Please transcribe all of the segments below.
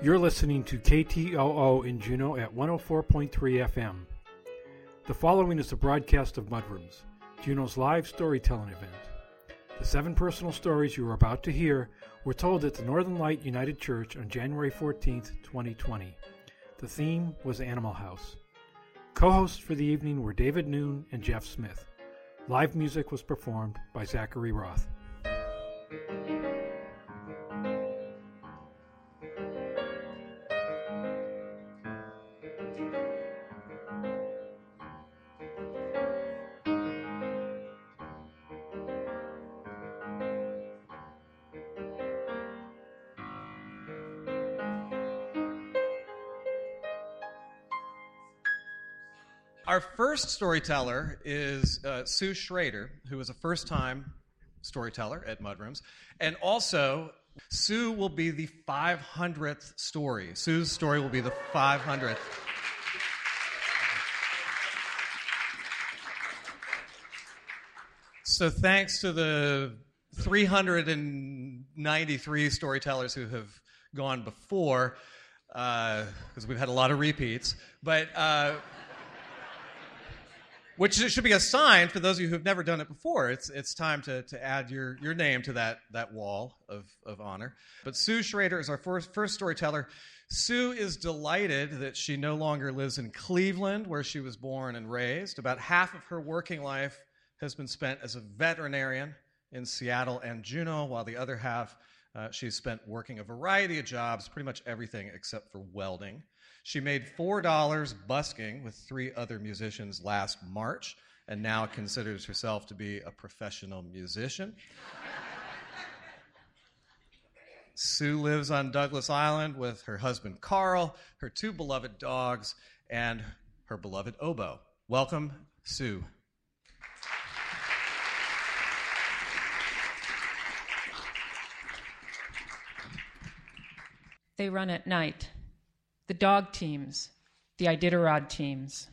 You're listening to KTOO in Juneau at 104.3 FM. The following is a broadcast of Mudrooms, Juneau's live storytelling event. The seven personal stories you are about to hear were told at the Northern Light United Church on January 14, 2020. The theme was Animal House. Co hosts for the evening were David Noon and Jeff Smith. Live music was performed by Zachary Roth. First storyteller is uh, Sue Schrader, who is a first time storyteller at Mudrooms. And also, Sue will be the 500th story. Sue's story will be the 500th. So, thanks to the 393 storytellers who have gone before, because uh, we've had a lot of repeats, but. Uh, which should be a sign for those of you who've never done it before. It's, it's time to, to add your, your name to that, that wall of, of honor. But Sue Schrader is our first, first storyteller. Sue is delighted that she no longer lives in Cleveland, where she was born and raised. About half of her working life has been spent as a veterinarian in Seattle and Juneau, while the other half uh, she's spent working a variety of jobs, pretty much everything except for welding. She made $4 busking with three other musicians last March and now considers herself to be a professional musician. Sue lives on Douglas Island with her husband Carl, her two beloved dogs, and her beloved oboe. Welcome, Sue. They run at night the dog teams, the Iditarod teams.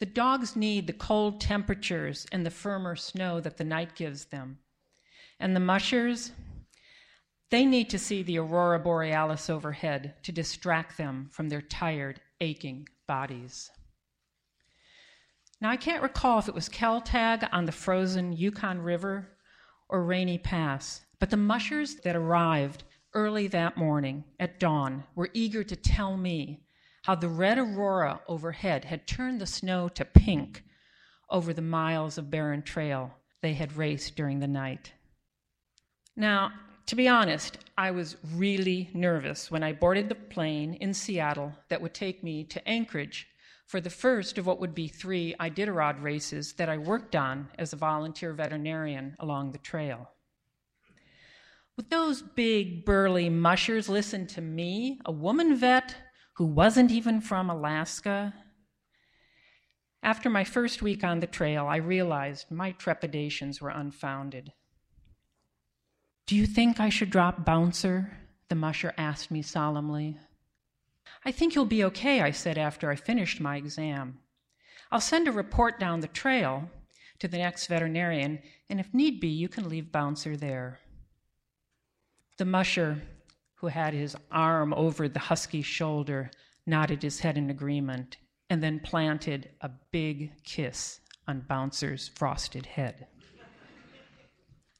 The dogs need the cold temperatures and the firmer snow that the night gives them. And the mushers, they need to see the aurora borealis overhead to distract them from their tired, aching bodies. Now, I can't recall if it was Kaltag on the frozen Yukon River or Rainy Pass, but the mushers that arrived early that morning at dawn were eager to tell me how the red aurora overhead had turned the snow to pink over the miles of barren trail they had raced during the night. Now, to be honest, I was really nervous when I boarded the plane in Seattle that would take me to Anchorage for the first of what would be three Iditarod races that I worked on as a volunteer veterinarian along the trail. Would those big, burly mushers listen to me, a woman vet who wasn't even from Alaska? After my first week on the trail, I realized my trepidations were unfounded. Do you think I should drop Bouncer? The musher asked me solemnly. I think you'll be okay, I said after I finished my exam. I'll send a report down the trail to the next veterinarian, and if need be, you can leave Bouncer there. The musher, who had his arm over the husky's shoulder, nodded his head in agreement and then planted a big kiss on Bouncer's frosted head.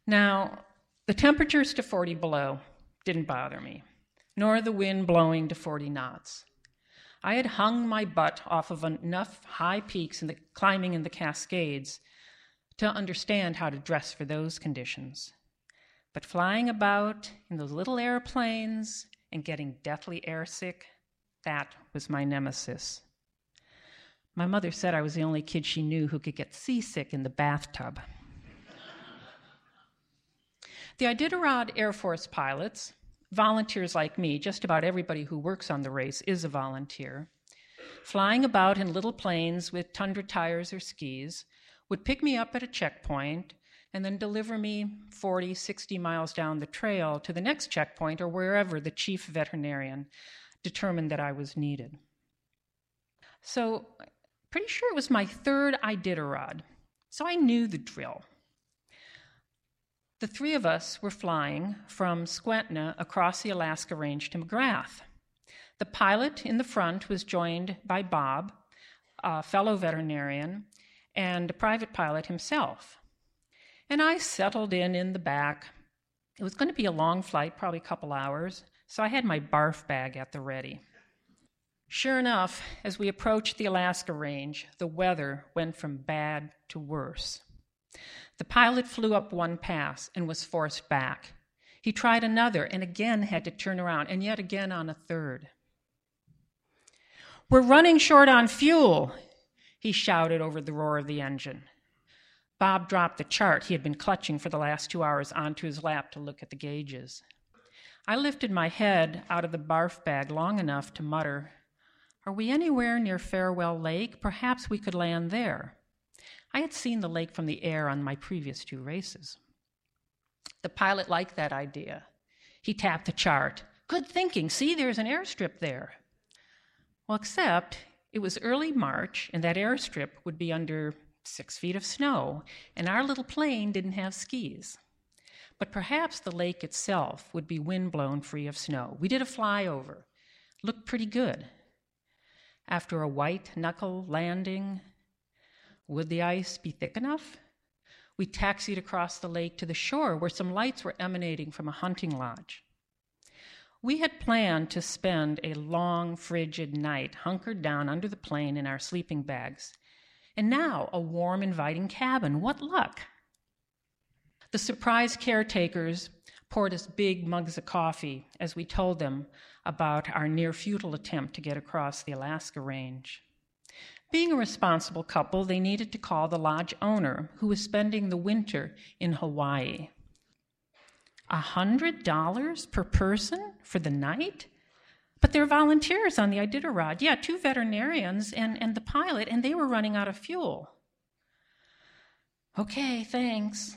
Now, the temperatures to 40 below didn't bother me, nor the wind blowing to 40 knots. I had hung my butt off of enough high peaks in the, climbing in the Cascades to understand how to dress for those conditions. But flying about in those little airplanes and getting deathly airsick, that was my nemesis. My mother said I was the only kid she knew who could get seasick in the bathtub. the Iditarod Air Force pilots, volunteers like me, just about everybody who works on the race is a volunteer, flying about in little planes with tundra tires or skis, would pick me up at a checkpoint and then deliver me 40, 60 miles down the trail to the next checkpoint or wherever the chief veterinarian determined that I was needed. So, pretty sure it was my third Iditarod, so I knew the drill. The three of us were flying from Skwentna across the Alaska Range to McGrath. The pilot in the front was joined by Bob, a fellow veterinarian, and a private pilot himself. And I settled in in the back. It was going to be a long flight, probably a couple hours, so I had my barf bag at the ready. Sure enough, as we approached the Alaska range, the weather went from bad to worse. The pilot flew up one pass and was forced back. He tried another and again had to turn around, and yet again on a third. We're running short on fuel, he shouted over the roar of the engine. Bob dropped the chart he had been clutching for the last two hours onto his lap to look at the gauges. I lifted my head out of the barf bag long enough to mutter, Are we anywhere near Farewell Lake? Perhaps we could land there. I had seen the lake from the air on my previous two races. The pilot liked that idea. He tapped the chart. Good thinking. See, there's an airstrip there. Well, except it was early March, and that airstrip would be under six feet of snow, and our little plane didn't have skis. But perhaps the lake itself would be windblown free of snow. We did a flyover. Looked pretty good. After a white knuckle landing, would the ice be thick enough? We taxied across the lake to the shore where some lights were emanating from a hunting lodge. We had planned to spend a long, frigid night hunkered down under the plane in our sleeping bags. And now a warm, inviting cabin. What luck! The surprised caretakers poured us big mugs of coffee as we told them about our near futile attempt to get across the Alaska range. Being a responsible couple, they needed to call the lodge owner, who was spending the winter in Hawaii. A $100 per person for the night? But they're volunteers on the Iditarod. Yeah, two veterinarians and, and the pilot, and they were running out of fuel. Okay, thanks.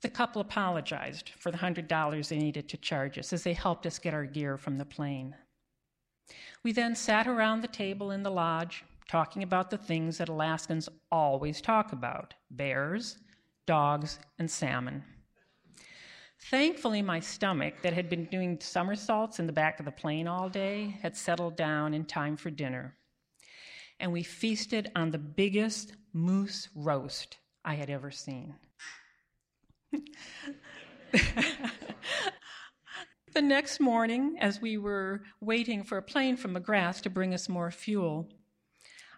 The couple apologized for the $100 they needed to charge us as they helped us get our gear from the plane. We then sat around the table in the lodge, talking about the things that Alaskans always talk about bears, dogs, and salmon. Thankfully, my stomach, that had been doing somersaults in the back of the plane all day, had settled down in time for dinner. And we feasted on the biggest moose roast I had ever seen. the next morning, as we were waiting for a plane from McGrath to bring us more fuel,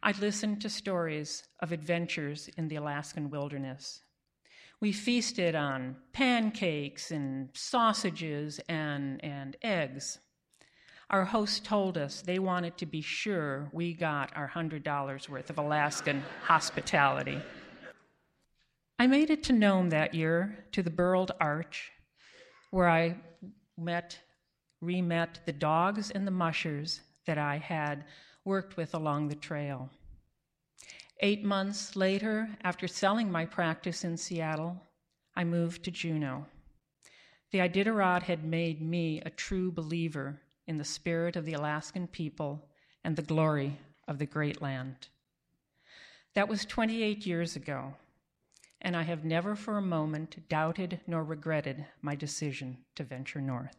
I listened to stories of adventures in the Alaskan wilderness. We feasted on pancakes and sausages and, and eggs. Our host told us they wanted to be sure we got our $100 worth of Alaskan hospitality. I made it to Nome that year to the Burled Arch, where I met, re met the dogs and the mushers that I had worked with along the trail. Eight months later, after selling my practice in Seattle, I moved to Juneau. The Iditarod had made me a true believer in the spirit of the Alaskan people and the glory of the great land. That was 28 years ago, and I have never for a moment doubted nor regretted my decision to venture north.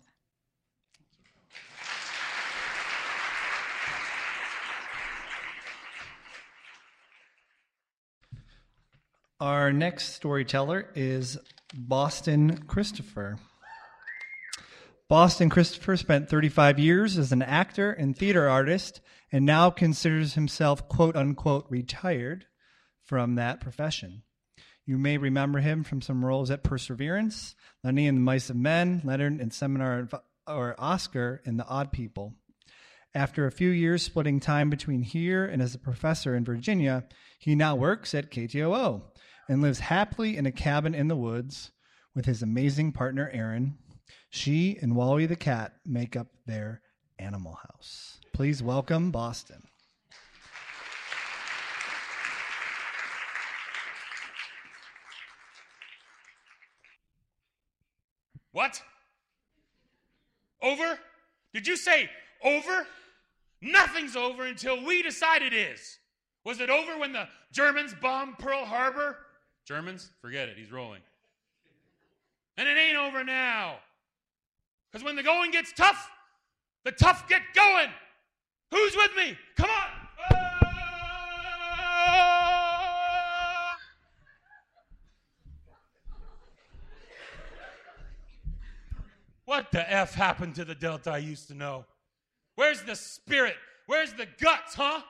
Our next storyteller is Boston Christopher. Boston Christopher spent 35 years as an actor and theater artist and now considers himself quote unquote retired from that profession. You may remember him from some roles at Perseverance, Lenny and the Mice of Men, Leonard and Seminar or Oscar in The Odd People. After a few years splitting time between here and as a professor in Virginia, he now works at KTOO and lives happily in a cabin in the woods with his amazing partner, Erin. She and Wally the cat make up their animal house. Please welcome Boston. What? Over? Did you say over? Nothing's over until we decide it is. Was it over when the Germans bombed Pearl Harbor? Germans? Forget it. He's rolling. And it ain't over now. Because when the going gets tough, the tough get going. Who's with me? Come on. Ah! What the F happened to the Delta I used to know? Where's the spirit? Where's the guts, huh?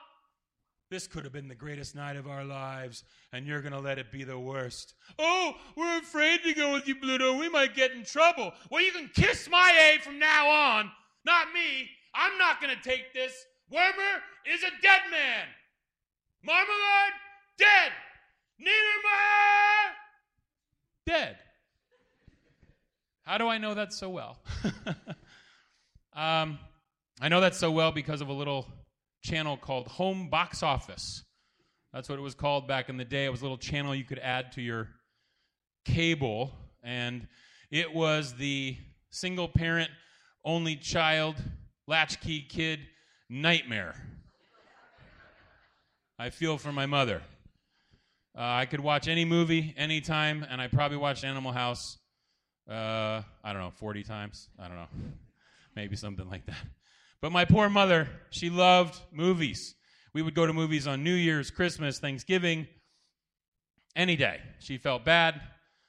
This could have been the greatest night of our lives, and you're going to let it be the worst. Oh, we're afraid to go with you, Bluto. We might get in trouble. Well, you can kiss my A from now on, not me. I'm not going to take this. Wormer is a dead man. Marmalard, dead. Niedermeyer, dead. How do I know that so well? um, I know that so well because of a little channel called Home Box Office. That's what it was called back in the day. It was a little channel you could add to your cable, and it was the single parent, only child, latchkey kid nightmare. I feel for my mother. Uh, I could watch any movie anytime, and I probably watched Animal House, uh, I don't know, 40 times. I don't know. Maybe something like that. But my poor mother, she loved movies. We would go to movies on New Year's, Christmas, Thanksgiving, any day. She felt bad,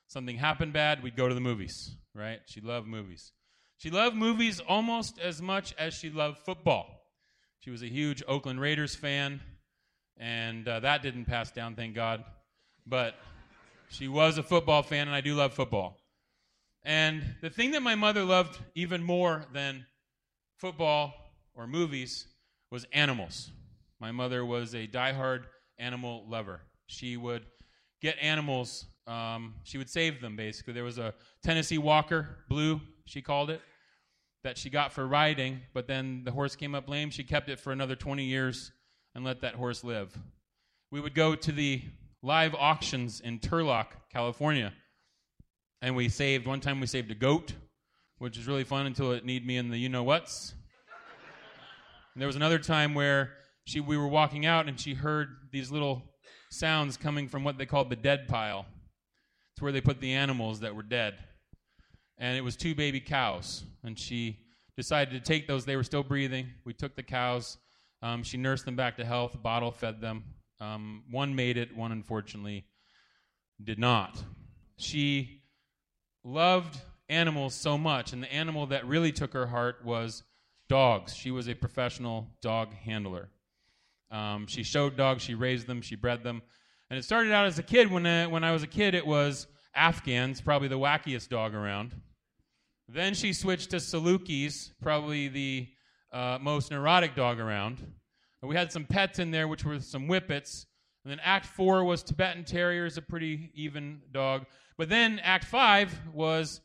something happened bad, we'd go to the movies, right? She loved movies. She loved movies almost as much as she loved football. She was a huge Oakland Raiders fan, and uh, that didn't pass down, thank God. But she was a football fan, and I do love football. And the thing that my mother loved even more than football or movies was animals. My mother was a diehard animal lover. She would get animals, um, she would save them basically. There was a Tennessee Walker, Blue, she called it, that she got for riding, but then the horse came up lame. She kept it for another 20 years and let that horse live. We would go to the live auctions in Turlock, California, and we saved, one time we saved a goat, which was really fun until it need me in the you know what's. And there was another time where she, we were walking out and she heard these little sounds coming from what they called the dead pile. It's where they put the animals that were dead. And it was two baby cows. And she decided to take those. They were still breathing. We took the cows. Um, she nursed them back to health, bottle fed them. Um, one made it, one unfortunately did not. She loved animals so much, and the animal that really took her heart was dogs. She was a professional dog handler. Um, she showed dogs, she raised them, she bred them. And it started out as a kid. When, uh, when I was a kid, it was Afghans, probably the wackiest dog around. Then she switched to Salukis, probably the uh, most neurotic dog around. And we had some pets in there, which were some whippets. And then Act Four was Tibetan Terriers, a pretty even dog. But then Act Five was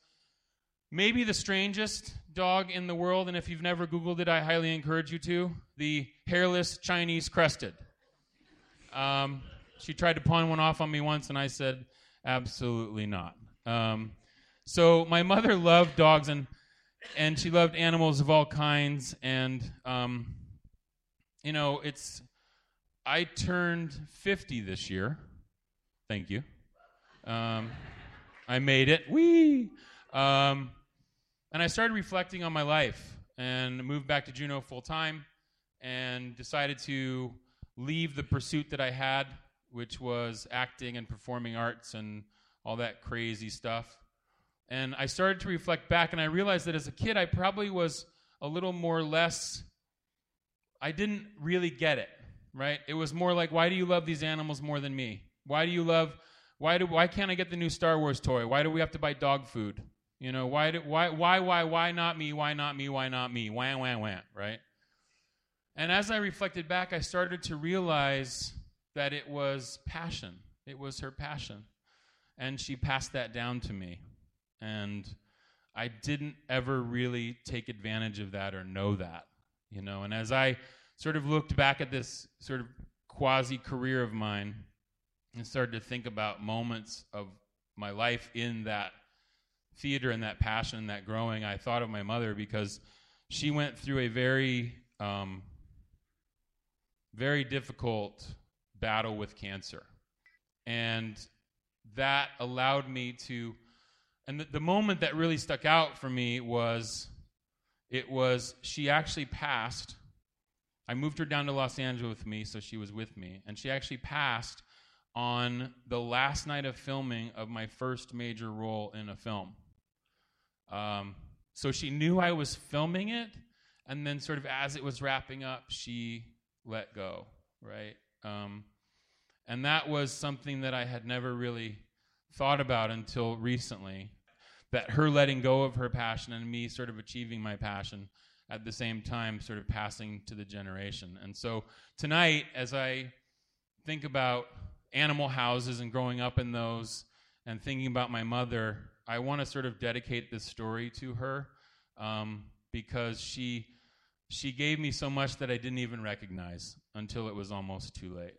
maybe the strangest dog in the world, and if you've never Googled it, I highly encourage you to the hairless Chinese crested. Um, she tried to pawn one off on me once, and I said, absolutely not. Um, so my mother loved dogs, and and she loved animals of all kinds, and um, you know, it's. I turned 50 this year. Thank you. Um, I made it. Wee. Um, and I started reflecting on my life and moved back to Juneau full time and decided to leave the pursuit that I had, which was acting and performing arts and all that crazy stuff. And I started to reflect back and I realized that as a kid, I probably was a little more less, I didn't really get it, right? It was more like, why do you love these animals more than me? Why do you love, why, do, why can't I get the new Star Wars toy? Why do we have to buy dog food? You know, why, do, why, why, why, why not me? Why not me? Why not me? Wham, wham, wham, right? And as I reflected back, I started to realize that it was passion. It was her passion. And she passed that down to me. And I didn't ever really take advantage of that or know that, you know. And as I sort of looked back at this sort of quasi career of mine and started to think about moments of my life in that theater and that passion and that growing, I thought of my mother because she went through a very, um, very difficult battle with cancer. And that allowed me to and the, the moment that really stuck out for me was it was she actually passed. I moved her down to Los Angeles with me, so she was with me, and she actually passed on the last night of filming of my first major role in a film. Um, so she knew I was filming it, and then sort of as it was wrapping up, she let go, right? Um, and that was something that I had never really thought about until recently. That her letting go of her passion and me sort of achieving my passion at the same time, sort of passing to the generation. And so tonight, as I think about animal houses and growing up in those and thinking about my mother, I want to sort of dedicate this story to her um, because she she gave me so much that I didn't even recognize until it was almost too late.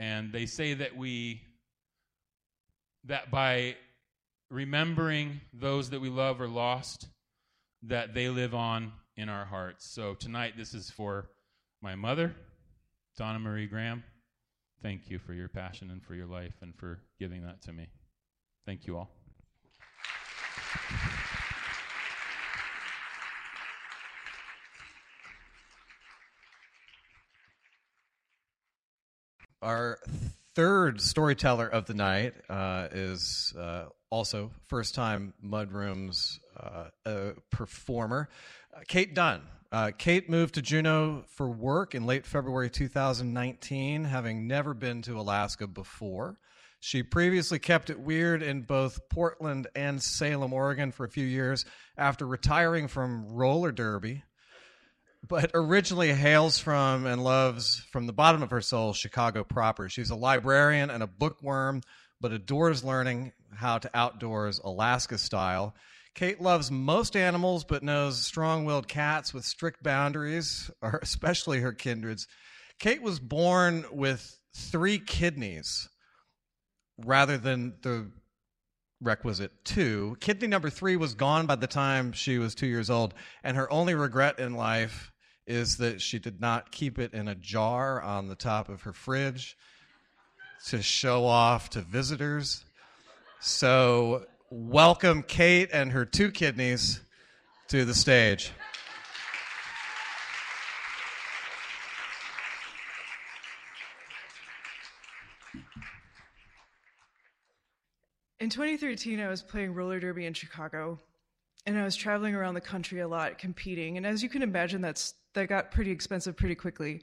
And they say that we that by remembering those that we love or lost, that they live on in our hearts. So tonight, this is for my mother, Donna Marie Graham. Thank you for your passion and for your life and for giving that to me. Thank you all. Our third storyteller of the night uh, is uh, also first time Mudrooms uh, performer, uh, Kate Dunn. Uh, Kate moved to Juneau for work in late February 2019, having never been to Alaska before. She previously kept it weird in both Portland and Salem, Oregon for a few years after retiring from roller derby but originally hails from and loves from the bottom of her soul Chicago proper. She's a librarian and a bookworm, but adores learning how to outdoors Alaska style. Kate loves most animals, but knows strong willed cats with strict boundaries, or especially her kindreds. Kate was born with three kidneys rather than the requisite two. Kidney number three was gone by the time she was two years old, and her only regret in life is that she did not keep it in a jar on the top of her fridge to show off to visitors. So, welcome Kate and her two kidneys to the stage. In 2013, I was playing roller derby in Chicago, and I was traveling around the country a lot competing. And as you can imagine, that's that got pretty expensive pretty quickly.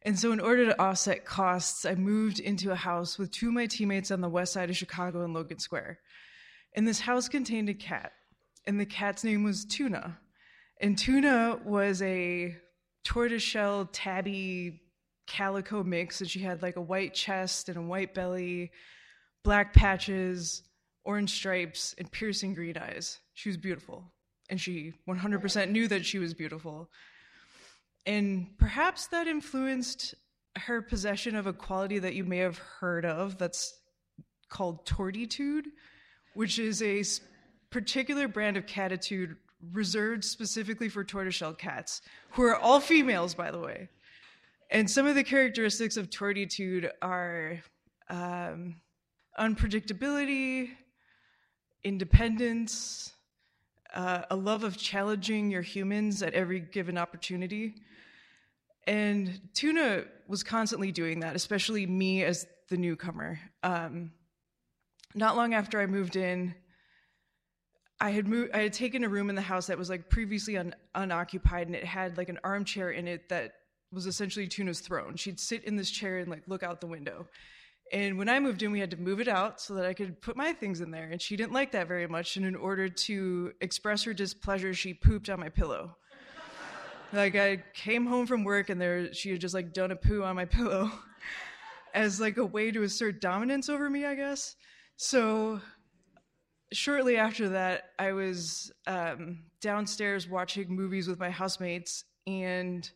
And so, in order to offset costs, I moved into a house with two of my teammates on the west side of Chicago in Logan Square. And this house contained a cat, and the cat's name was Tuna. And Tuna was a tortoiseshell tabby calico mix, and she had like a white chest and a white belly, black patches, orange stripes, and piercing green eyes. She was beautiful, and she 100% knew that she was beautiful. And perhaps that influenced her possession of a quality that you may have heard of that's called tortitude, which is a particular brand of catitude reserved specifically for tortoiseshell cats, who are all females, by the way. And some of the characteristics of tortitude are um, unpredictability, independence, uh, a love of challenging your humans at every given opportunity. And Tuna was constantly doing that, especially me as the newcomer. Um, not long after I moved in, I had moved, I had taken a room in the house that was like previously un, unoccupied, and it had like an armchair in it that was essentially Tuna's throne. She'd sit in this chair and like look out the window. And when I moved in, we had to move it out so that I could put my things in there. And she didn't like that very much. And in order to express her displeasure, she pooped on my pillow like I came home from work and there she had just like done a poo on my pillow as like a way to assert dominance over me, I guess. So shortly after that, I was um, downstairs watching movies with my housemates and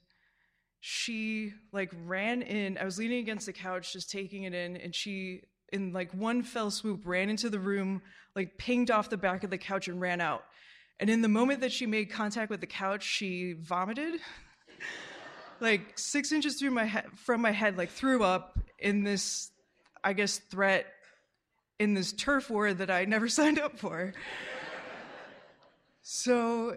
she like ran in. I was leaning against the couch just taking it in and she in like one fell swoop ran into the room, like pinged off the back of the couch and ran out. And in the moment that she made contact with the couch, she vomited. like six inches through my head, from my head, like threw up in this, I guess, threat in this turf war that I never signed up for. so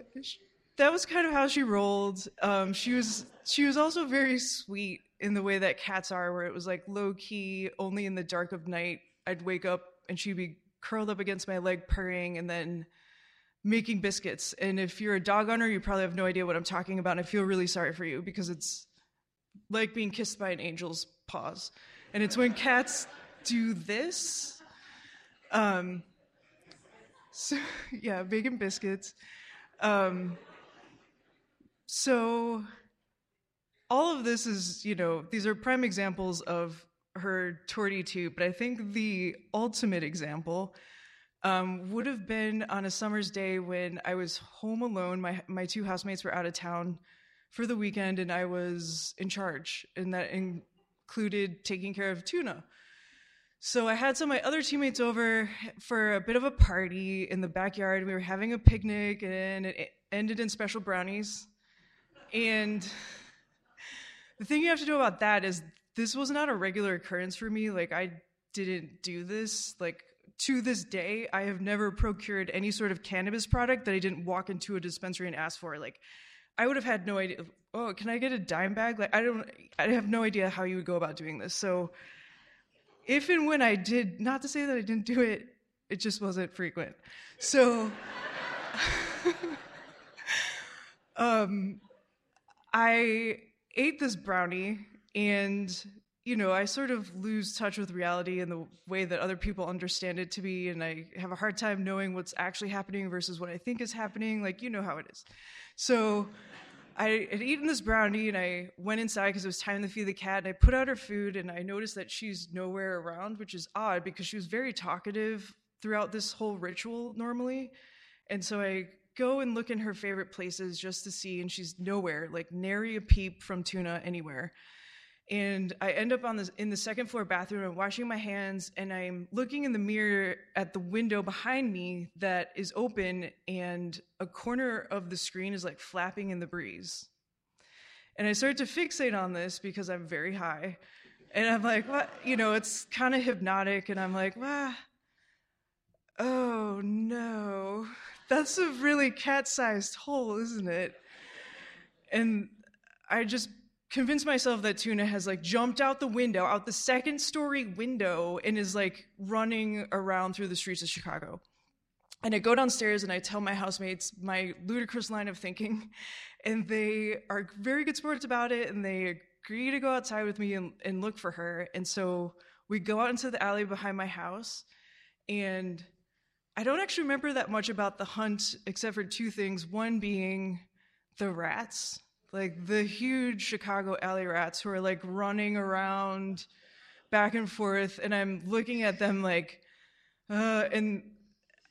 that was kind of how she rolled. Um, she was she was also very sweet in the way that cats are, where it was like low key, only in the dark of night. I'd wake up and she'd be curled up against my leg, purring, and then making biscuits. And if you're a dog owner, you probably have no idea what I'm talking about. And I feel really sorry for you because it's like being kissed by an angel's paws. And it's when cats do this. Um, so, yeah, making biscuits. Um, so, all of this is, you know, these are prime examples of her tortitude, but I think the ultimate example um, would have been on a summer's day when I was home alone. My my two housemates were out of town for the weekend, and I was in charge, and that included taking care of Tuna. So I had some of my other teammates over for a bit of a party in the backyard. We were having a picnic, and it ended in special brownies. And the thing you have to do about that is this was not a regular occurrence for me. Like I didn't do this. Like to this day, I have never procured any sort of cannabis product that I didn't walk into a dispensary and ask for. Like, I would have had no idea. Oh, can I get a dime bag? Like, I don't. I have no idea how you would go about doing this. So, if and when I did, not to say that I didn't do it, it just wasn't frequent. So, um, I ate this brownie and you know, I sort of lose touch with reality in the way that other people understand it to be, and I have a hard time knowing what's actually happening versus what I think is happening. Like, you know how it is. So, I had eaten this brownie and I went inside because it was time to feed the cat. And I put out her food and I noticed that she's nowhere around, which is odd because she was very talkative throughout this whole ritual normally. And so I go and look in her favorite places just to see, and she's nowhere, like nary a peep from Tuna anywhere and I end up on this in the second floor bathroom. I'm washing my hands, and I'm looking in the mirror at the window behind me that is open, and a corner of the screen is like flapping in the breeze. And I start to fixate on this because I'm very high, and I'm like, what? You know, it's kind of hypnotic, and I'm like, wow. Oh no, that's a really cat-sized hole, isn't it? And I just convince myself that Tuna has like jumped out the window, out the second story window, and is like running around through the streets of Chicago. And I go downstairs and I tell my housemates my ludicrous line of thinking, and they are very good sports about it, and they agree to go outside with me and, and look for her. And so we go out into the alley behind my house, and I don't actually remember that much about the hunt except for two things. One being the rats like the huge Chicago alley rats who are like running around back and forth, and I'm looking at them like, uh, and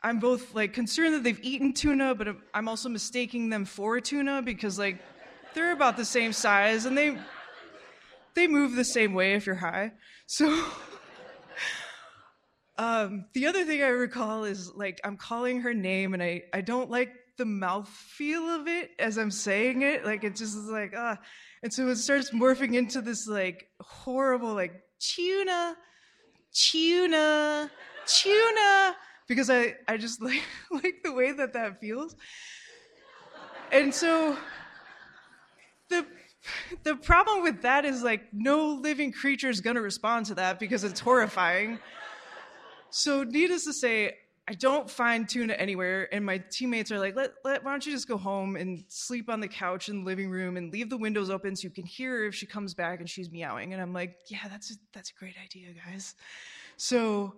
I'm both like concerned that they've eaten tuna, but I'm also mistaking them for tuna because like they're about the same size and they they move the same way if you're high. So um, the other thing I recall is like I'm calling her name and I I don't like the mouth feel of it as I'm saying it. Like it just is like, ah. And so it starts morphing into this like horrible, like tuna, tuna, tuna, because I, I just like, like the way that that feels. And so the, the problem with that is like no living creature is going to respond to that because it's horrifying. So, needless to say, I don't find tuna anywhere, and my teammates are like, let, let, why don't you just go home and sleep on the couch in the living room and leave the windows open so you can hear her if she comes back and she's meowing. And I'm like, yeah, that's a, that's a great idea, guys. So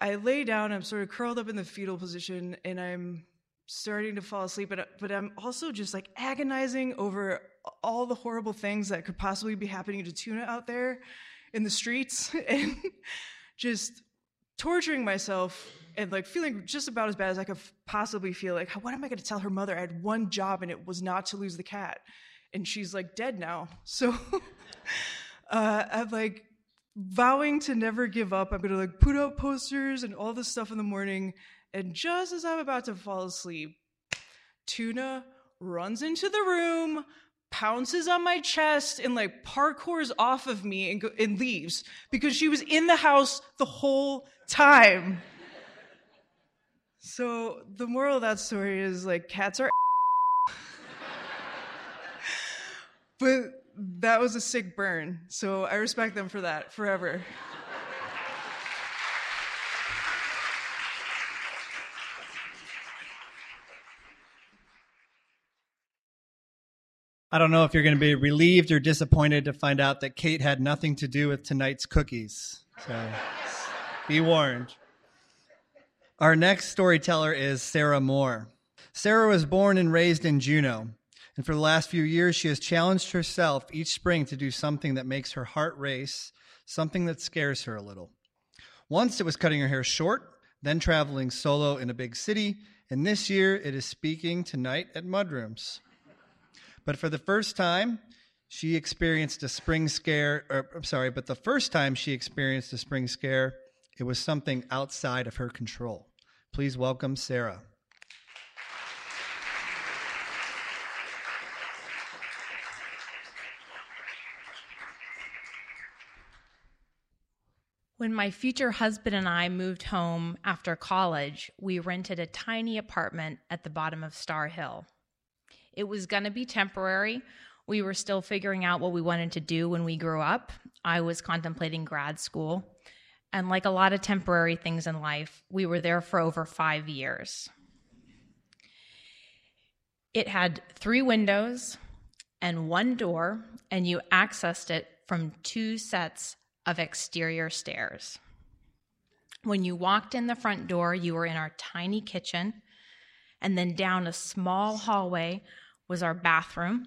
I lay down, I'm sort of curled up in the fetal position, and I'm starting to fall asleep, but, but I'm also just like agonizing over all the horrible things that could possibly be happening to tuna out there in the streets and just torturing myself and like feeling just about as bad as I could possibly feel. Like, what am I going to tell her mother? I had one job and it was not to lose the cat, and she's like dead now. So uh, I'm like vowing to never give up. I'm going to like put out posters and all this stuff in the morning. And just as I'm about to fall asleep, Tuna runs into the room, pounces on my chest and like parkours off of me and, go, and leaves because she was in the house the whole time. So the moral of that story is like cats are but that was a sick burn. So I respect them for that forever. I don't know if you're going to be relieved or disappointed to find out that Kate had nothing to do with tonight's cookies. So be warned. Our next storyteller is Sarah Moore. Sarah was born and raised in Juneau, and for the last few years, she has challenged herself each spring to do something that makes her heart race, something that scares her a little. Once it was cutting her hair short, then traveling solo in a big city, and this year it is speaking tonight at Mudrooms. But for the first time, she experienced a spring scare, or I'm sorry, but the first time she experienced a spring scare, it was something outside of her control. Please welcome Sarah. When my future husband and I moved home after college, we rented a tiny apartment at the bottom of Starr Hill. It was going to be temporary. We were still figuring out what we wanted to do when we grew up. I was contemplating grad school. And like a lot of temporary things in life, we were there for over five years. It had three windows and one door, and you accessed it from two sets of exterior stairs. When you walked in the front door, you were in our tiny kitchen, and then down a small hallway was our bathroom,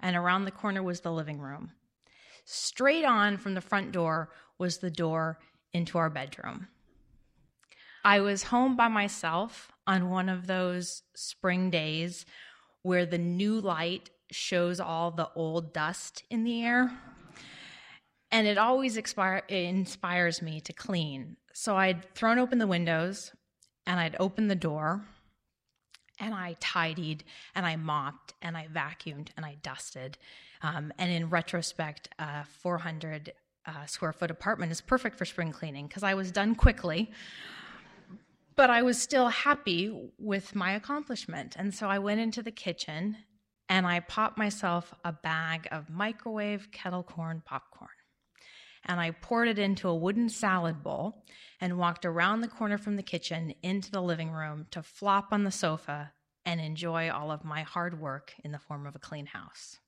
and around the corner was the living room. Straight on from the front door was the door into our bedroom. I was home by myself on one of those spring days where the new light shows all the old dust in the air. And it always expire, it inspires me to clean. So I'd thrown open the windows and I'd open the door and I tidied and I mopped and I vacuumed and I dusted. Um, and in retrospect, a 400 uh, square foot apartment is perfect for spring cleaning because I was done quickly. But I was still happy with my accomplishment. And so I went into the kitchen and I popped myself a bag of microwave kettle corn popcorn. And I poured it into a wooden salad bowl and walked around the corner from the kitchen into the living room to flop on the sofa and enjoy all of my hard work in the form of a clean house.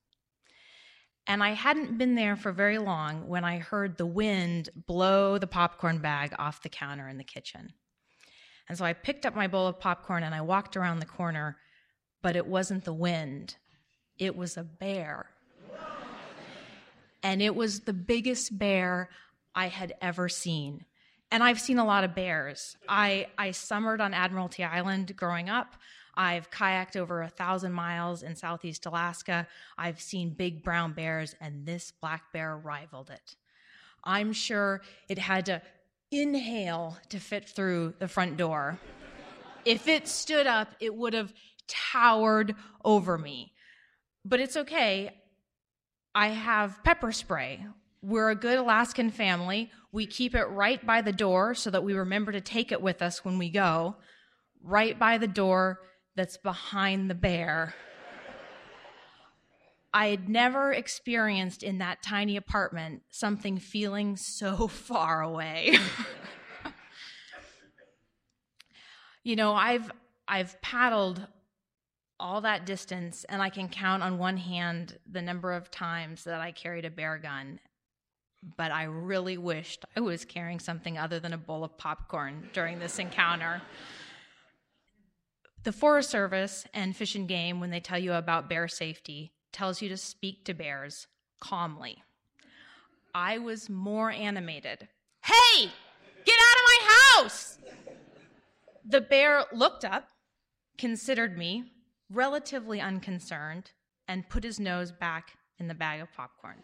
And I hadn't been there for very long when I heard the wind blow the popcorn bag off the counter in the kitchen. And so I picked up my bowl of popcorn and I walked around the corner, but it wasn't the wind, it was a bear. And it was the biggest bear I had ever seen and I've seen a lot of bears. I, I summered on Admiralty Island growing up. I've kayaked over a thousand miles in southeast Alaska. I've seen big brown bears, and this black bear rivaled it. I'm sure it had to inhale to fit through the front door. if it stood up, it would have towered over me. But it's okay. I have pepper spray. We're a good Alaskan family. We keep it right by the door so that we remember to take it with us when we go, right by the door that's behind the bear. I had never experienced in that tiny apartment something feeling so far away. you know, I've I've paddled all that distance and I can count on one hand the number of times that I carried a bear gun but I really wished I was carrying something other than a bowl of popcorn during this encounter. The Forest Service and Fish and Game, when they tell you about bear safety, tells you to speak to bears calmly. I was more animated. Hey, get out of my house! The bear looked up, considered me, relatively unconcerned, and put his nose back in the bag of popcorn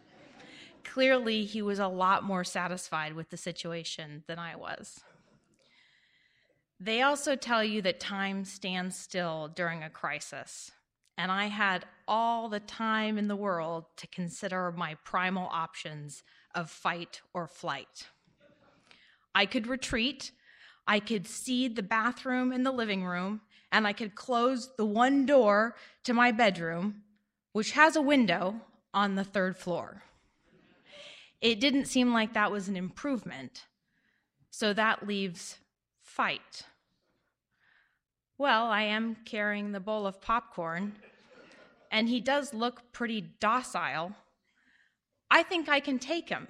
clearly he was a lot more satisfied with the situation than I was. They also tell you that time stands still during a crisis. and I had all the time in the world to consider my primal options of fight or flight. I could retreat, I could cede the bathroom and the living room, and I could close the one door to my bedroom, which has a window on the third floor. It didn't seem like that was an improvement, so that leaves fight. Well, I am carrying the bowl of popcorn, and he does look pretty docile. I think I can take him.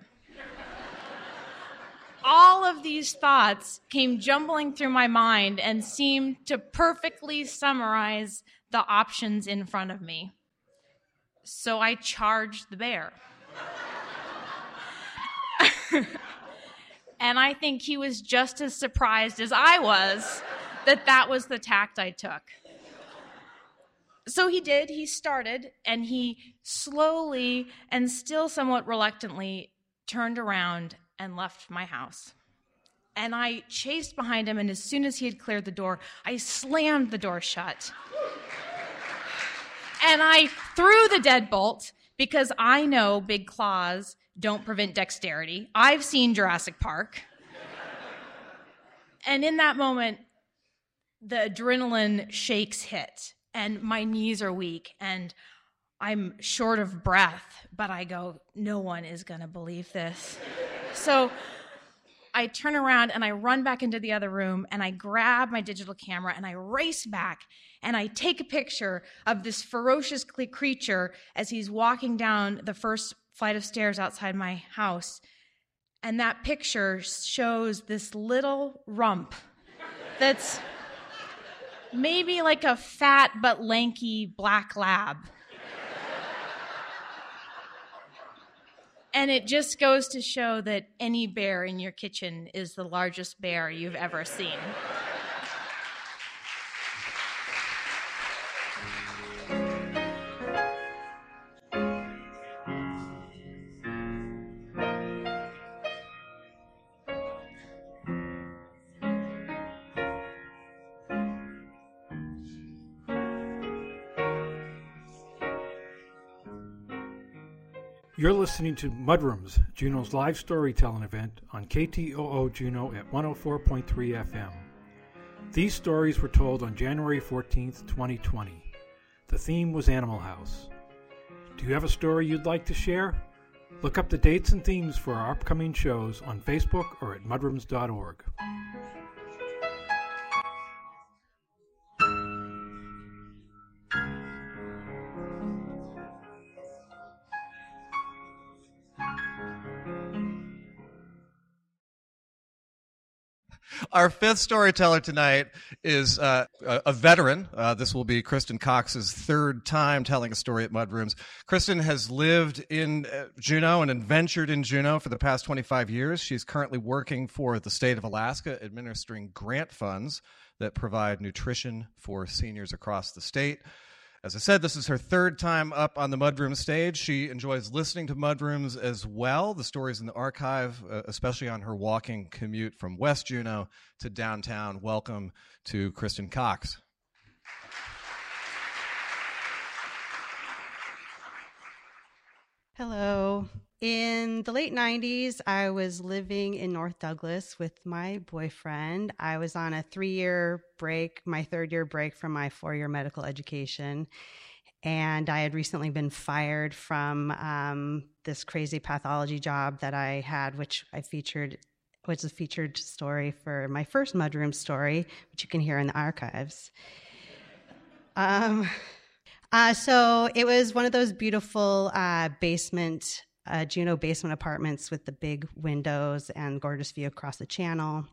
All of these thoughts came jumbling through my mind and seemed to perfectly summarize the options in front of me. So I charged the bear. and I think he was just as surprised as I was that that was the tact I took. So he did, he started, and he slowly and still somewhat reluctantly turned around and left my house. And I chased behind him, and as soon as he had cleared the door, I slammed the door shut. and I threw the deadbolt because I know big claws don't prevent dexterity. I've seen Jurassic Park. and in that moment, the adrenaline shakes hit, and my knees are weak, and I'm short of breath, but I go, no one is going to believe this. So I turn around and I run back into the other room and I grab my digital camera and I race back and I take a picture of this ferocious creature as he's walking down the first flight of stairs outside my house. And that picture shows this little rump that's maybe like a fat but lanky black lab. And it just goes to show that any bear in your kitchen is the largest bear you've ever seen. You're listening to Mudrooms, Juneau's live storytelling event on KTOO Juneau at 104.3 FM. These stories were told on January 14th, 2020. The theme was Animal House. Do you have a story you'd like to share? Look up the dates and themes for our upcoming shows on Facebook or at mudrooms.org. Our fifth storyteller tonight is uh, a, veteran. Uh, this will be Kristen Cox's third time telling a story at Mudrooms. Kristen has lived in uh, Juneau and adventured in Juneau for the past 25 years. She's currently working for the state of Alaska, administering grant funds that provide nutrition for seniors across the state. As I said, this is her third time up on the Mudroom stage. She enjoys listening to Mudrooms as well. The stories in the archive, uh, especially on her walking commute from West Juneau to downtown. Welcome to Kristen Cox. Hello. In the late 90s, I was living in North Douglas with my boyfriend. I was on a three year break, my third year break from my four year medical education. And I had recently been fired from um, this crazy pathology job that I had, which I featured, which is a featured story for my first mudroom story, which you can hear in the archives. Um, uh, so it was one of those beautiful uh, basement uh, Juneau basement apartments with the big windows and gorgeous view across the channel.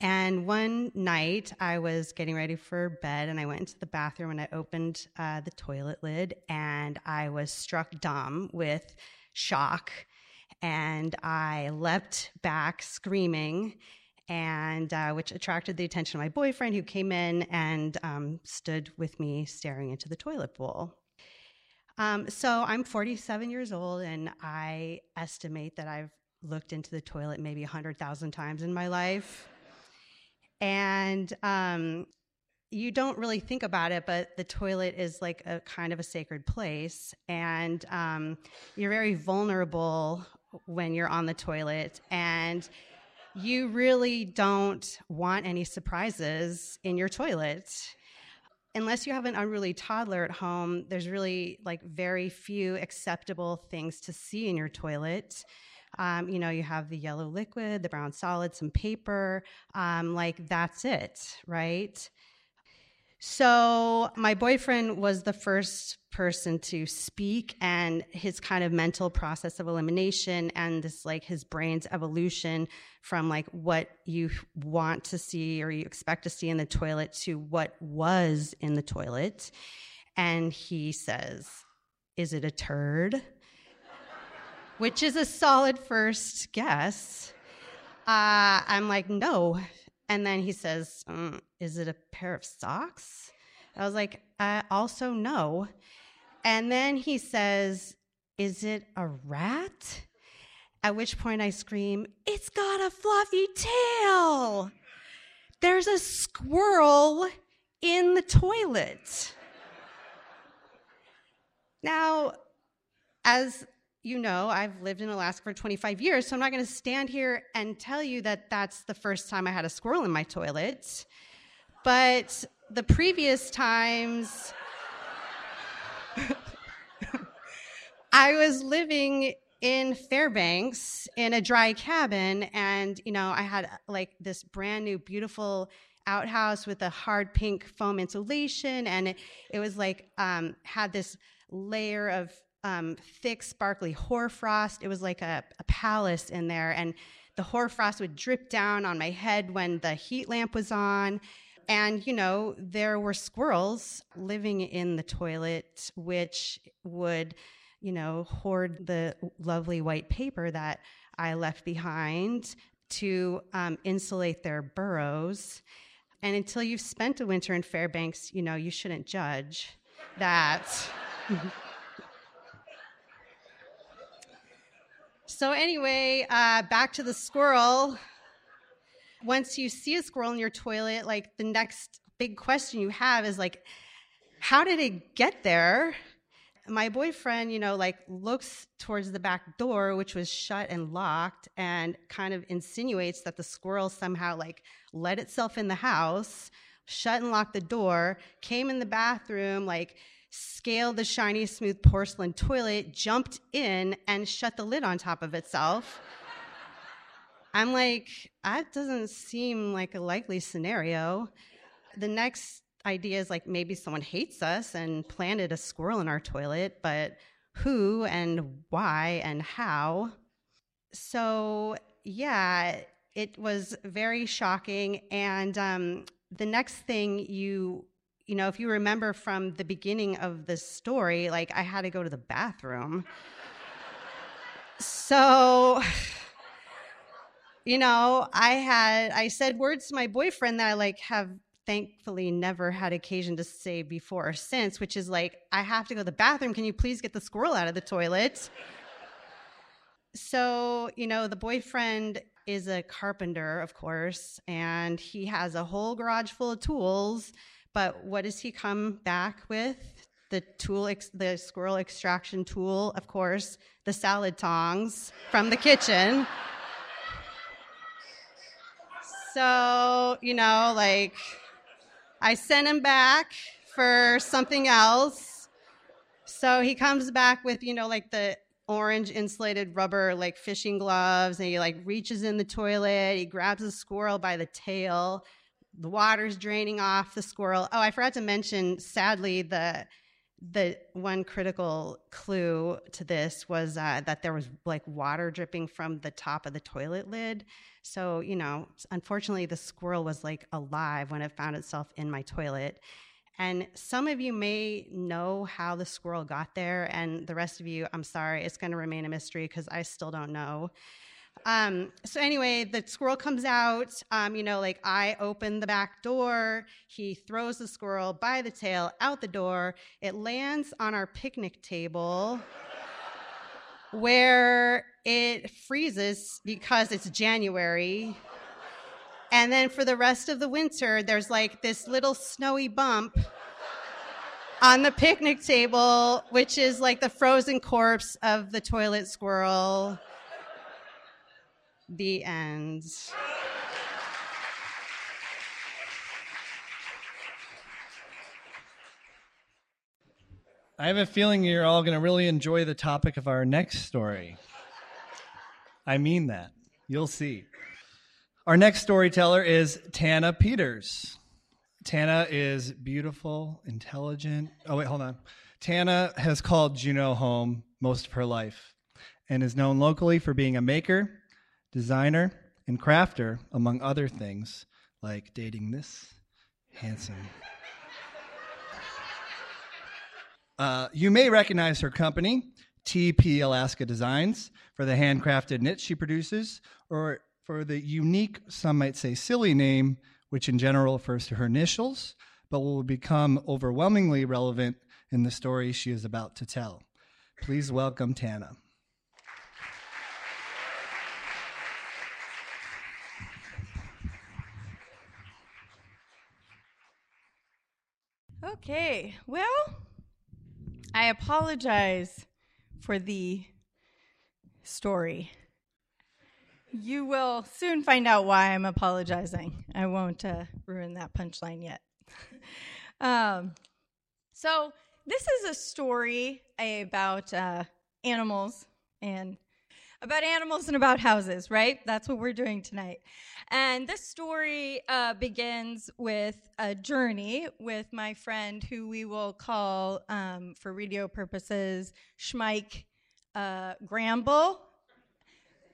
And one night I was getting ready for bed and I went into the bathroom and I opened uh, the toilet lid and I was struck dumb with shock and I leapt back screaming and uh, which attracted the attention of my boyfriend who came in and um, stood with me staring into the toilet bowl. Um, so I'm 47 years old, and I estimate that I've looked into the toilet maybe 100,000 times in my life. And, um, you don't really think about it, but the toilet is like a kind of a sacred place, and um, you're very vulnerable when you're on the toilet, and you really don't want any surprises in your toilet. Unless you have an unruly toddler at home, there's really like very few acceptable things to see in your toilet. Um, you know, you have the yellow liquid, the brown solid, some paper. Um, like that's it, right? So, my boyfriend was the first person to speak, and his kind of mental process of elimination and this, like, his brain's evolution from, like, what you want to see or you expect to see in the toilet to what was in the toilet. And he says, Is it a turd? Which is a solid first guess. Uh, I'm like, No, and then he says, mm, Is it a pair of socks? I was like, uh, Also, no. And then he says, Is it a rat? At which point I scream, It's got a fluffy tail. There's a squirrel in the toilet. Now, as you know, I've lived in Alaska for 25 years, so I'm not going to stand here and tell you that that's the first time I had a squirrel in my toilet. But the previous times, I was living in Fairbanks in a dry cabin, and you know, I had like this brand new, beautiful outhouse with a hard pink foam insulation, and it, it was like um, had this layer of um, thick, sparkly hoarfrost. It was like a, a palace in there, and the hoarfrost would drip down on my head when the heat lamp was on. And, you know, there were squirrels living in the toilet, which would, you know, hoard the lovely white paper that I left behind to um, insulate their burrows. And until you've spent a winter in Fairbanks, you know, you shouldn't judge that. So, anyway, uh, back to the squirrel. Once you see a squirrel in your toilet, like the next big question you have is like, how did it get there? My boyfriend, you know, like looks towards the back door, which was shut and locked, and kind of insinuates that the squirrel somehow like let itself in the house, shut and locked the door, came in the bathroom, like scaled the shiny, smooth porcelain toilet, jumped in, and shut the lid on top of itself. I'm like, that doesn't seem like a likely scenario. The next idea is like maybe someone hates us and planted a squirrel in our toilet, but who and why and how? So, yeah, it was very shocking. And um, the next thing you you know, if you remember from the beginning of the story, like I had to go to the bathroom. so, you know, I had, I said words to my boyfriend that I like have thankfully never had occasion to say before or since, which is like, I have to go to the bathroom. Can you please get the squirrel out of the toilet? so, you know, the boyfriend is a carpenter, of course, and he has a whole garage full of tools but what does he come back with? The tool, ex- the squirrel extraction tool, of course, the salad tongs from the kitchen. so, you know, like, I sent him back for something else. So he comes back with, you know, like the orange insulated rubber, like fishing gloves, and he like reaches in the toilet. He grabs the squirrel by the tail the water's draining off the squirrel. Oh, I forgot to mention, sadly, the the one critical clue to this was uh, that there was like water dripping from the top of the toilet lid. So, you know, unfortunately, the squirrel was like alive when it found itself in my toilet. And some of you may know how the squirrel got there, and the rest of you, I'm sorry, it's going to remain a mystery because I still don't know. Um, so anyway, the squirrel comes out. Um, you know, like I open the back door. He throws the squirrel by the tail out the door. It lands on our picnic table, where it freezes because it's January. And then for the rest of the winter, there's like this little snowy bump on the picnic table, which is like the frozen corpse of the toilet squirrel. The end. I have a feeling you're all going to really enjoy the topic of our next story. I mean that. You'll see. Our next storyteller is Tana Peters. Tana is beautiful, intelligent. Oh, wait, hold on. Tana has called Juneau home most of her life and is known locally for being a maker, designer, and crafter, among other things, like dating this handsome uh, you may recognize her company, TP Alaska Designs, for the handcrafted knits she produces, or for the unique, some might say silly name, which in general refers to her initials, but will become overwhelmingly relevant in the story she is about to tell. Please welcome Tana. Okay, well, I apologize for the story. You will soon find out why I'm apologizing. I won't uh, ruin that punchline yet. um, so, this is a story about uh, animals and about animals and about houses, right? That's what we're doing tonight. And this story uh, begins with a journey with my friend, who we will call, um, for radio purposes, Schmike uh, Gramble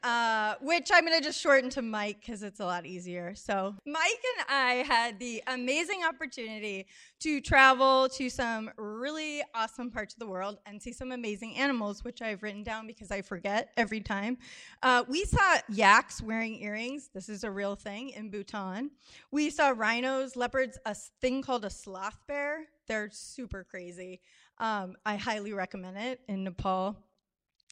uh, which I'm going to just shorten to Mike because it's a lot easier. So, Mike and I had the amazing opportunity to travel to some really awesome parts of the world and see some amazing animals, which I've written down because I forget every time. Uh, we saw yaks wearing earrings. This is a real thing in Bhutan. We saw rhinos, leopards, a thing called a sloth bear. They're super crazy. Um, I highly recommend it in Nepal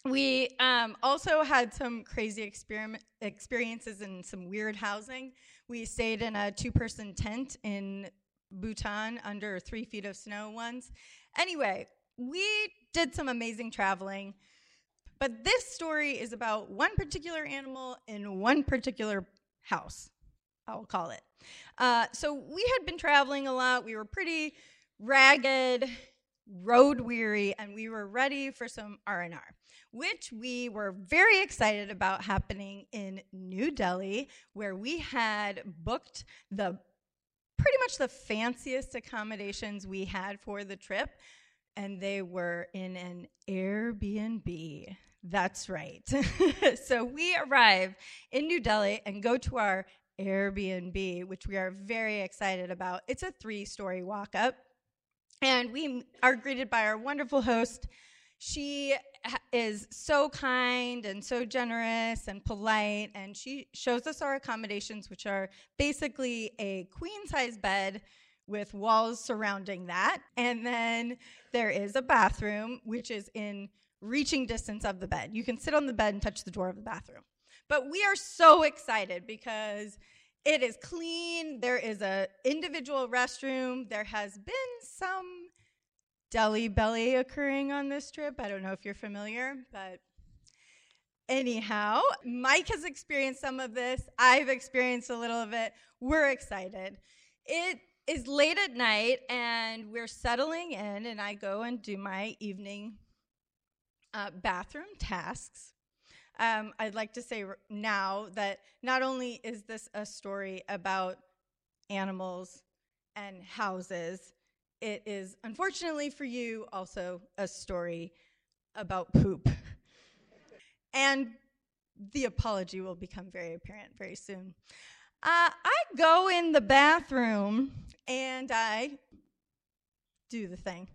we um, also had some crazy experiment experiences in some weird housing. We stayed in a two person tent in Bhutan under three feet of snow once. Anyway, we did some amazing traveling. But this story is about one particular animal in one particular house, I'll call it. Uh, so we had been traveling a lot. We were pretty ragged, road weary, and we were ready for some R&R which we were very excited about happening in New Delhi, where we had booked the pretty much the fanciest accommodations we had for the trip, and they were in an Airbnb. That's right. so we arrive in New Delhi and go to our Airbnb, which we are very excited about. It's a three story walk up. And we are greeted by our wonderful host, she is so kind and so generous and polite, and she shows us our accommodations, which are basically a queen size bed with walls surrounding that. And then there is a bathroom, which is in reaching distance of the bed. You can sit on the bed and touch the door of the bathroom. But we are so excited because it is clean. There is a individual restroom. There has been some Delhi belly occurring on this trip. I don't know if you're familiar, but anyhow, Mike has experienced some of this. I've experienced a little of it. We're excited. It is late at night and we're settling in, and I go and do my evening uh, bathroom tasks. Um, I'd like to say now that not only is this a story about animals and houses, it is, unfortunately for you, also a story about poop. and the apology will become very apparent very soon. Uh, I go in the bathroom and I do the thing,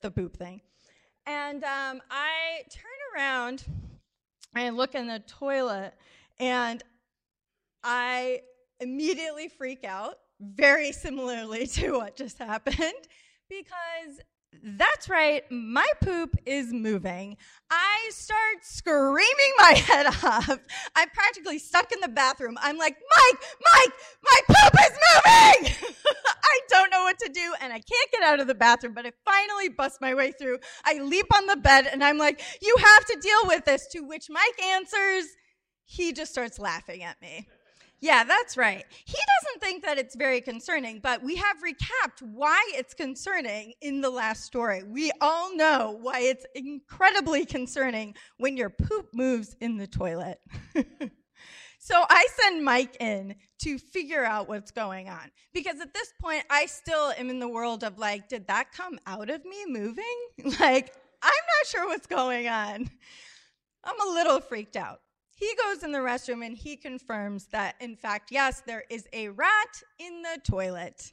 the poop thing. And um, I turn around and look in the toilet and I immediately freak out very similarly to what just happened because That's right, my poop is moving. I start screaming my head off. I'm practically stuck in the bathroom. I'm like, Mike, Mike, my poop is moving! I don't know what to do, and I can't get out of the bathroom, but I finally bust my way through. I leap on the bed, and I'm like, You have to deal with this. To which Mike answers, he just starts laughing at me. Yeah, that's right. He doesn't think that it's very concerning, but we have recapped why it's concerning in the last story. We all know why it's incredibly concerning when your poop moves in the toilet. so I send Mike in to figure out what's going on because at this point, I still am in the world of like, did that come out of me moving? like, I'm not sure what's going on. I'm a little freaked out. He goes in the restroom and he confirms that, in fact, yes, there is a rat in the toilet.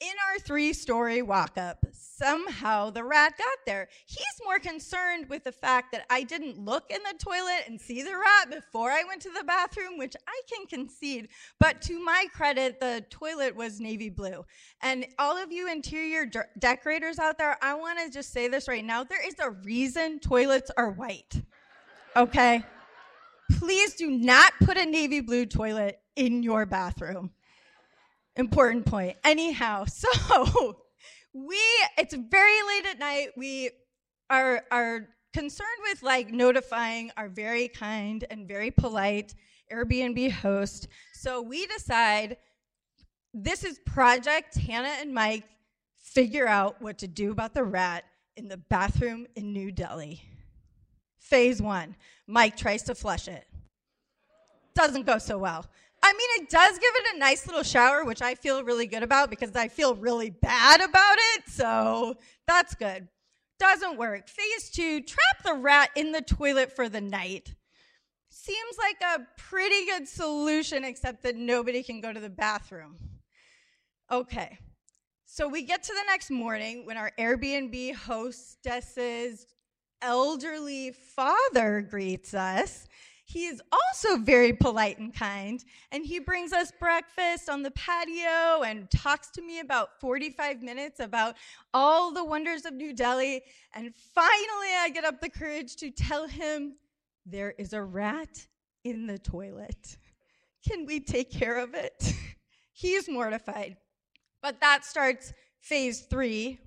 In our three story walk up, somehow the rat got there. He's more concerned with the fact that I didn't look in the toilet and see the rat before I went to the bathroom, which I can concede. But to my credit, the toilet was navy blue. And all of you interior de- decorators out there, I want to just say this right now there is a reason toilets are white. Okay? Please do not put a navy blue toilet in your bathroom. Important point. Anyhow, so we it's very late at night. We are are concerned with like notifying our very kind and very polite Airbnb host. So we decide this is project Hannah and Mike figure out what to do about the rat in the bathroom in New Delhi. Phase one Mike tries to flush it. Doesn't go so well. I mean, it does give it a nice little shower, which I feel really good about because I feel really bad about it. So that's good. Doesn't work. Phase two trap the rat in the toilet for the night. Seems like a pretty good solution, except that nobody can go to the bathroom. Okay. So we get to the next morning when our Airbnb hostess's elderly father greets us. He is also very polite and kind, and he brings us breakfast on the patio and talks to me about 45 minutes about all the wonders of New Delhi. And finally, I get up the courage to tell him there is a rat in the toilet. Can we take care of it? He's mortified. But that starts phase three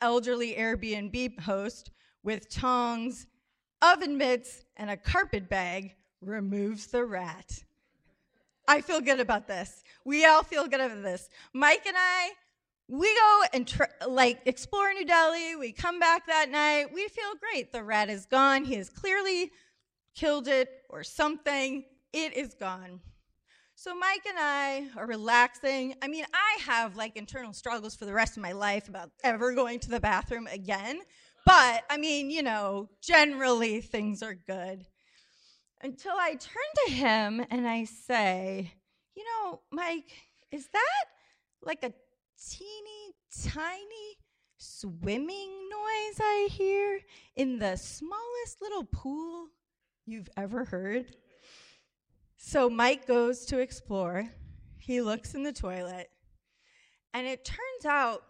elderly Airbnb host with tongs, oven mitts, and a carpet bag removes the rat. I feel good about this. We all feel good about this. Mike and I, we go and tr- like explore New Delhi. We come back that night. We feel great. The rat is gone. He has clearly killed it or something. It is gone. So Mike and I are relaxing. I mean, I have like internal struggles for the rest of my life about ever going to the bathroom again. But I mean, you know, generally things are good. Until I turn to him and I say, You know, Mike, is that like a teeny tiny swimming noise I hear in the smallest little pool you've ever heard? So Mike goes to explore. He looks in the toilet, and it turns out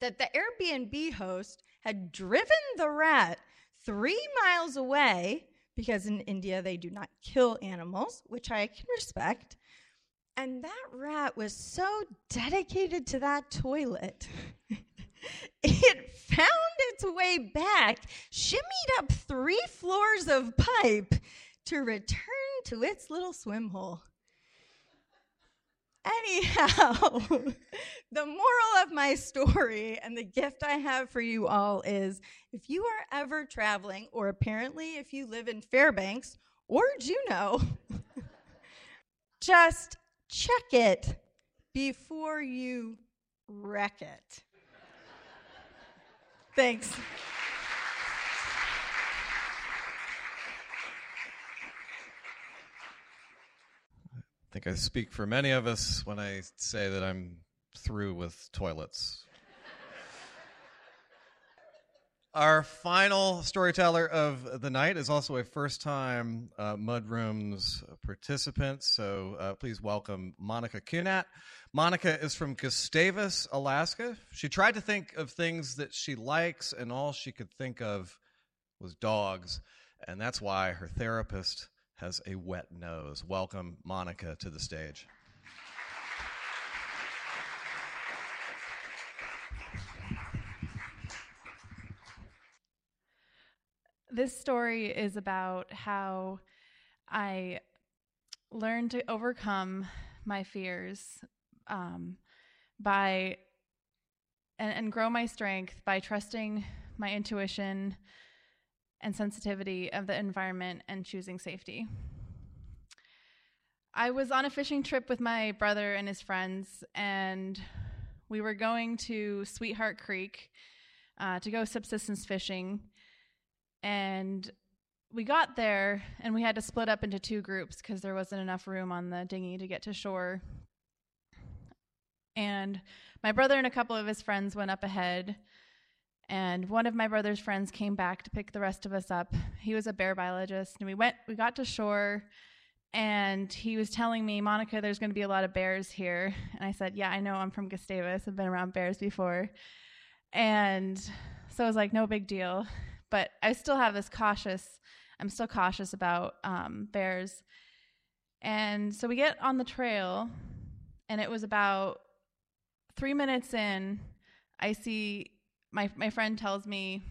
that the Airbnb host had driven the rat three miles away because in India they do not kill animals, which I can respect. And that rat was so dedicated to that toilet. it found its way back, shimmied up three floors of pipe to return to its little swim hole. Anyhow, the moral of my story and the gift I have for you all is if you are ever traveling, or apparently if you live in Fairbanks or Juneau, just check it before you wreck it. Thanks. I think I speak for many of us when I say that I'm through with toilets. Our final storyteller of the night is also a first time uh, Mudrooms participant, so uh, please welcome Monica Kunat. Monica is from Gustavus, Alaska. She tried to think of things that she likes, and all she could think of was dogs. And that's why her therapist has a wet nose. Welcome, Monica, to the stage. This story is about how I learned to overcome my fears um, by and, and grow my strength by trusting my intuition and sensitivity of the environment and choosing safety. I was on a fishing trip with my brother and his friends, and we were going to Sweetheart Creek uh, to go subsistence fishing. And we got there, and we had to split up into two groups because there wasn't enough room on the dinghy to get to shore. And my brother and a couple of his friends went up ahead, and one of my brother's friends came back to pick the rest of us up. He was a bear biologist, and we went. We got to shore, and he was telling me, Monica, there's going to be a lot of bears here. And I said, Yeah, I know. I'm from Gustavus. I've been around bears before, and so I was like, No big deal. But I still have this cautious. I'm still cautious about um, bears. And so we get on the trail, and it was about three minutes in. I see my my friend tells me,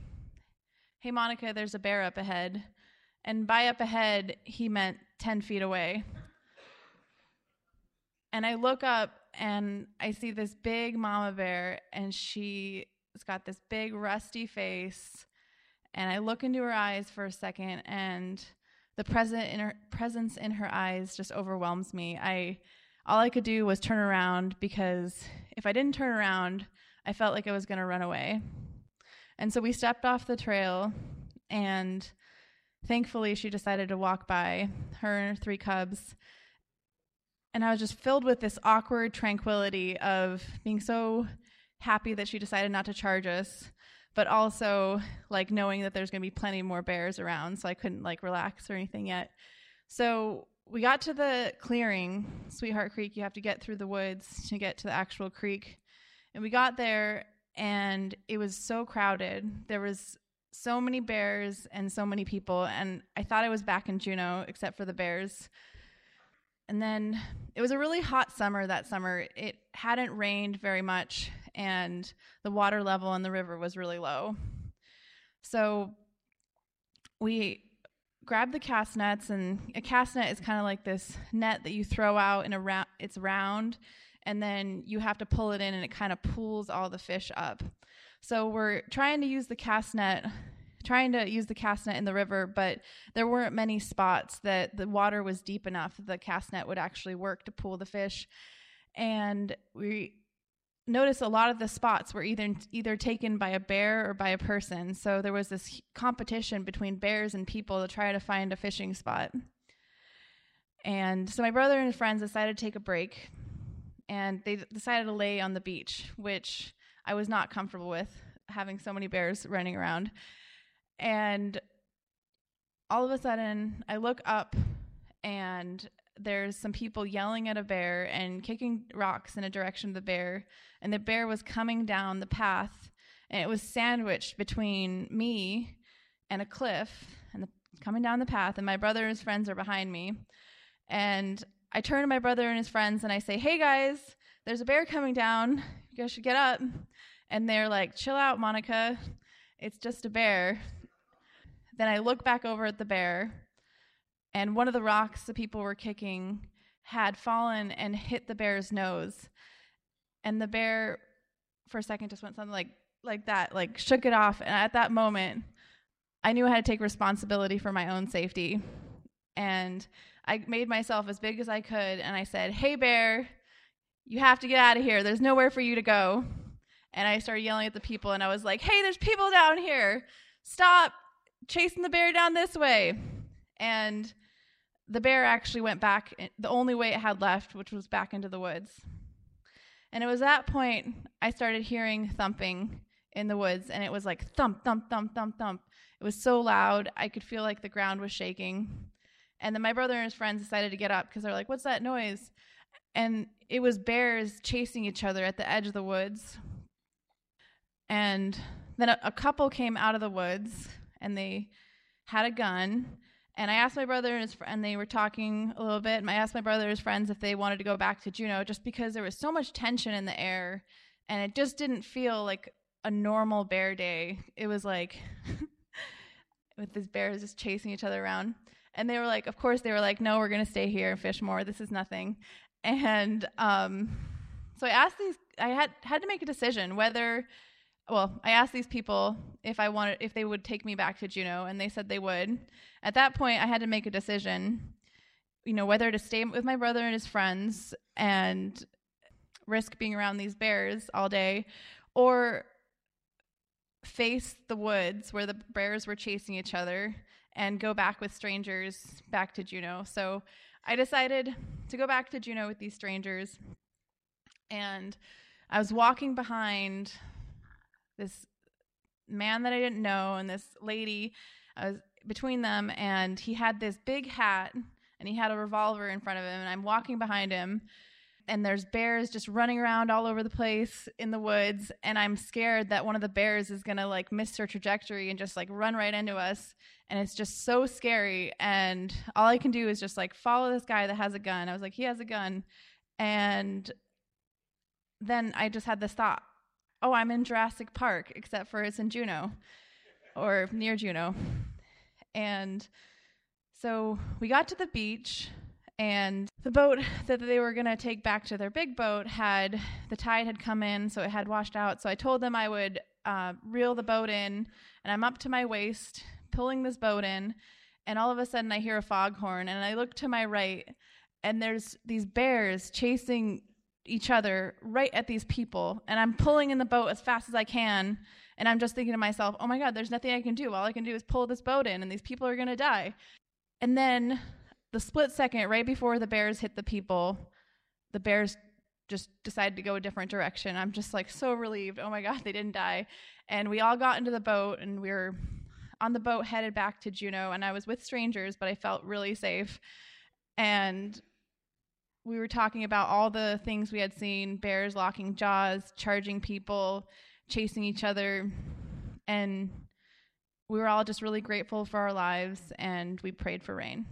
"Hey Monica, there's a bear up ahead." And by up ahead, he meant 10 feet away. And I look up and I see this big mama bear and she's got this big rusty face and I look into her eyes for a second and the present in her, presence in her eyes just overwhelms me. I all I could do was turn around because if I didn't turn around, I felt like I was going to run away. And so we stepped off the trail, and thankfully, she decided to walk by her three cubs. And I was just filled with this awkward tranquility of being so happy that she decided not to charge us, but also like knowing that there's going to be plenty more bears around, so I couldn't like relax or anything yet. So we got to the clearing, Sweetheart Creek. You have to get through the woods to get to the actual creek. And we got there and it was so crowded. There was so many bears and so many people and I thought I was back in Juneau except for the bears. And then it was a really hot summer that summer. It hadn't rained very much and the water level in the river was really low. So we grabbed the cast nets and a cast net is kind of like this net that you throw out in a round it's round and then you have to pull it in and it kind of pulls all the fish up. So we're trying to use the cast net trying to use the cast net in the river, but there weren't many spots that the water was deep enough that the cast net would actually work to pull the fish. And we noticed a lot of the spots were either either taken by a bear or by a person. So there was this competition between bears and people to try to find a fishing spot. And so my brother and friends decided to take a break and they decided to lay on the beach, which I was not comfortable with, having so many bears running around. And all of a sudden, I look up and there's some people yelling at a bear and kicking rocks in a direction of the bear. And the bear was coming down the path and it was sandwiched between me and a cliff and the, coming down the path. And my brother and his friends are behind me. And I turn to my brother and his friends and I say, Hey guys, there's a bear coming down. You guys should get up. And they're like, Chill out, Monica. It's just a bear. Then I look back over at the bear, and one of the rocks the people were kicking had fallen and hit the bear's nose. And the bear, for a second, just went something like, like that, like shook it off. And at that moment, I knew I had to take responsibility for my own safety. And I made myself as big as I could and I said, Hey, bear, you have to get out of here. There's nowhere for you to go. And I started yelling at the people and I was like, Hey, there's people down here. Stop chasing the bear down this way. And the bear actually went back eh, the only way it had left, which was back into the woods. And it was that point I started hearing thumping in the woods, and it was like thump, thump, thump, thump, thump. It was so loud, I could feel like the ground was shaking. And then my brother and his friends decided to get up because they're like, What's that noise? And it was bears chasing each other at the edge of the woods. And then a, a couple came out of the woods and they had a gun. And I asked my brother and his friend, and they were talking a little bit. And I asked my brother and his friends if they wanted to go back to Juneau just because there was so much tension in the air and it just didn't feel like a normal bear day. It was like with these bears just chasing each other around. And they were like, of course, they were like, no, we're going to stay here and fish more. This is nothing. And um, so I asked these, I had had to make a decision whether, well, I asked these people if I wanted, if they would take me back to Juneau, and they said they would. At that point, I had to make a decision, you know, whether to stay with my brother and his friends and risk being around these bears all day, or face the woods where the bears were chasing each other and go back with strangers back to Juneau. So I decided to go back to Juneau with these strangers. And I was walking behind this man that I didn't know and this lady. I was between them, and he had this big hat and he had a revolver in front of him. And I'm walking behind him, and there's bears just running around all over the place in the woods and i'm scared that one of the bears is to like miss her trajectory and just like run right into us and it's just so scary and all i can do is just like follow this guy that has a gun. I was like he has a gun. And then i just had this thought oh i'm in jurassic park except for it's in juneau or near juneau. And so we got to the beach and the boat that they were going to take back to their big boat had the tide had come in so it had washed out. So i told them i would uh, reel the boat in and i'm up to my waist pulling this boat in and all of a sudden i hear a foghorn and i look to my right and there's these bears chasing each other right at these people and i'm pulling in the boat as fast as i can and i'm just thinking to myself oh my god there's nothing i can do. All i can do is pull this boat in and these people are going to die. And then the split second right before the bears hit the people, the bears just decided to go a different direction. I'm just like so relieved. Oh my God, they didn't die. And we all got into the boat and we were on the boat headed back to Juneau. And I was with strangers, but I felt really safe. And we were talking about all the things we had seen bears locking jaws, charging people, chasing each other. And we were all just really grateful for our lives and we prayed for rain.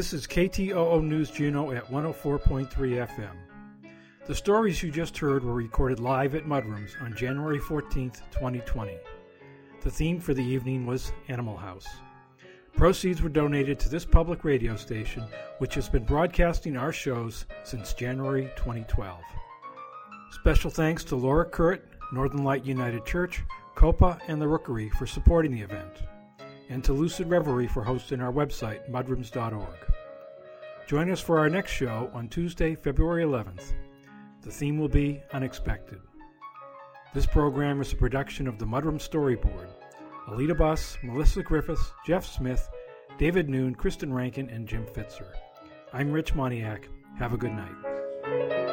This is KTOO News Juneau at 104.3 FM. The stories you just heard were recorded live at Mudrooms on January 14th, 2020. The theme for the evening was Animal House. Proceeds were donated to this public radio station, which has been broadcasting our shows since January 2012. Special thanks to Laura Kurt, Northern Light United Church, Coppa, and the Rookery for supporting the event and to Lucid Reverie for hosting our website, mudrooms.org. Join us for our next show on Tuesday, February 11th. The theme will be Unexpected. This program is a production of the Mudroom Storyboard. Alita Buss, Melissa Griffiths, Jeff Smith, David Noon, Kristen Rankin, and Jim Fitzer. I'm Rich Moniak. Have a good night.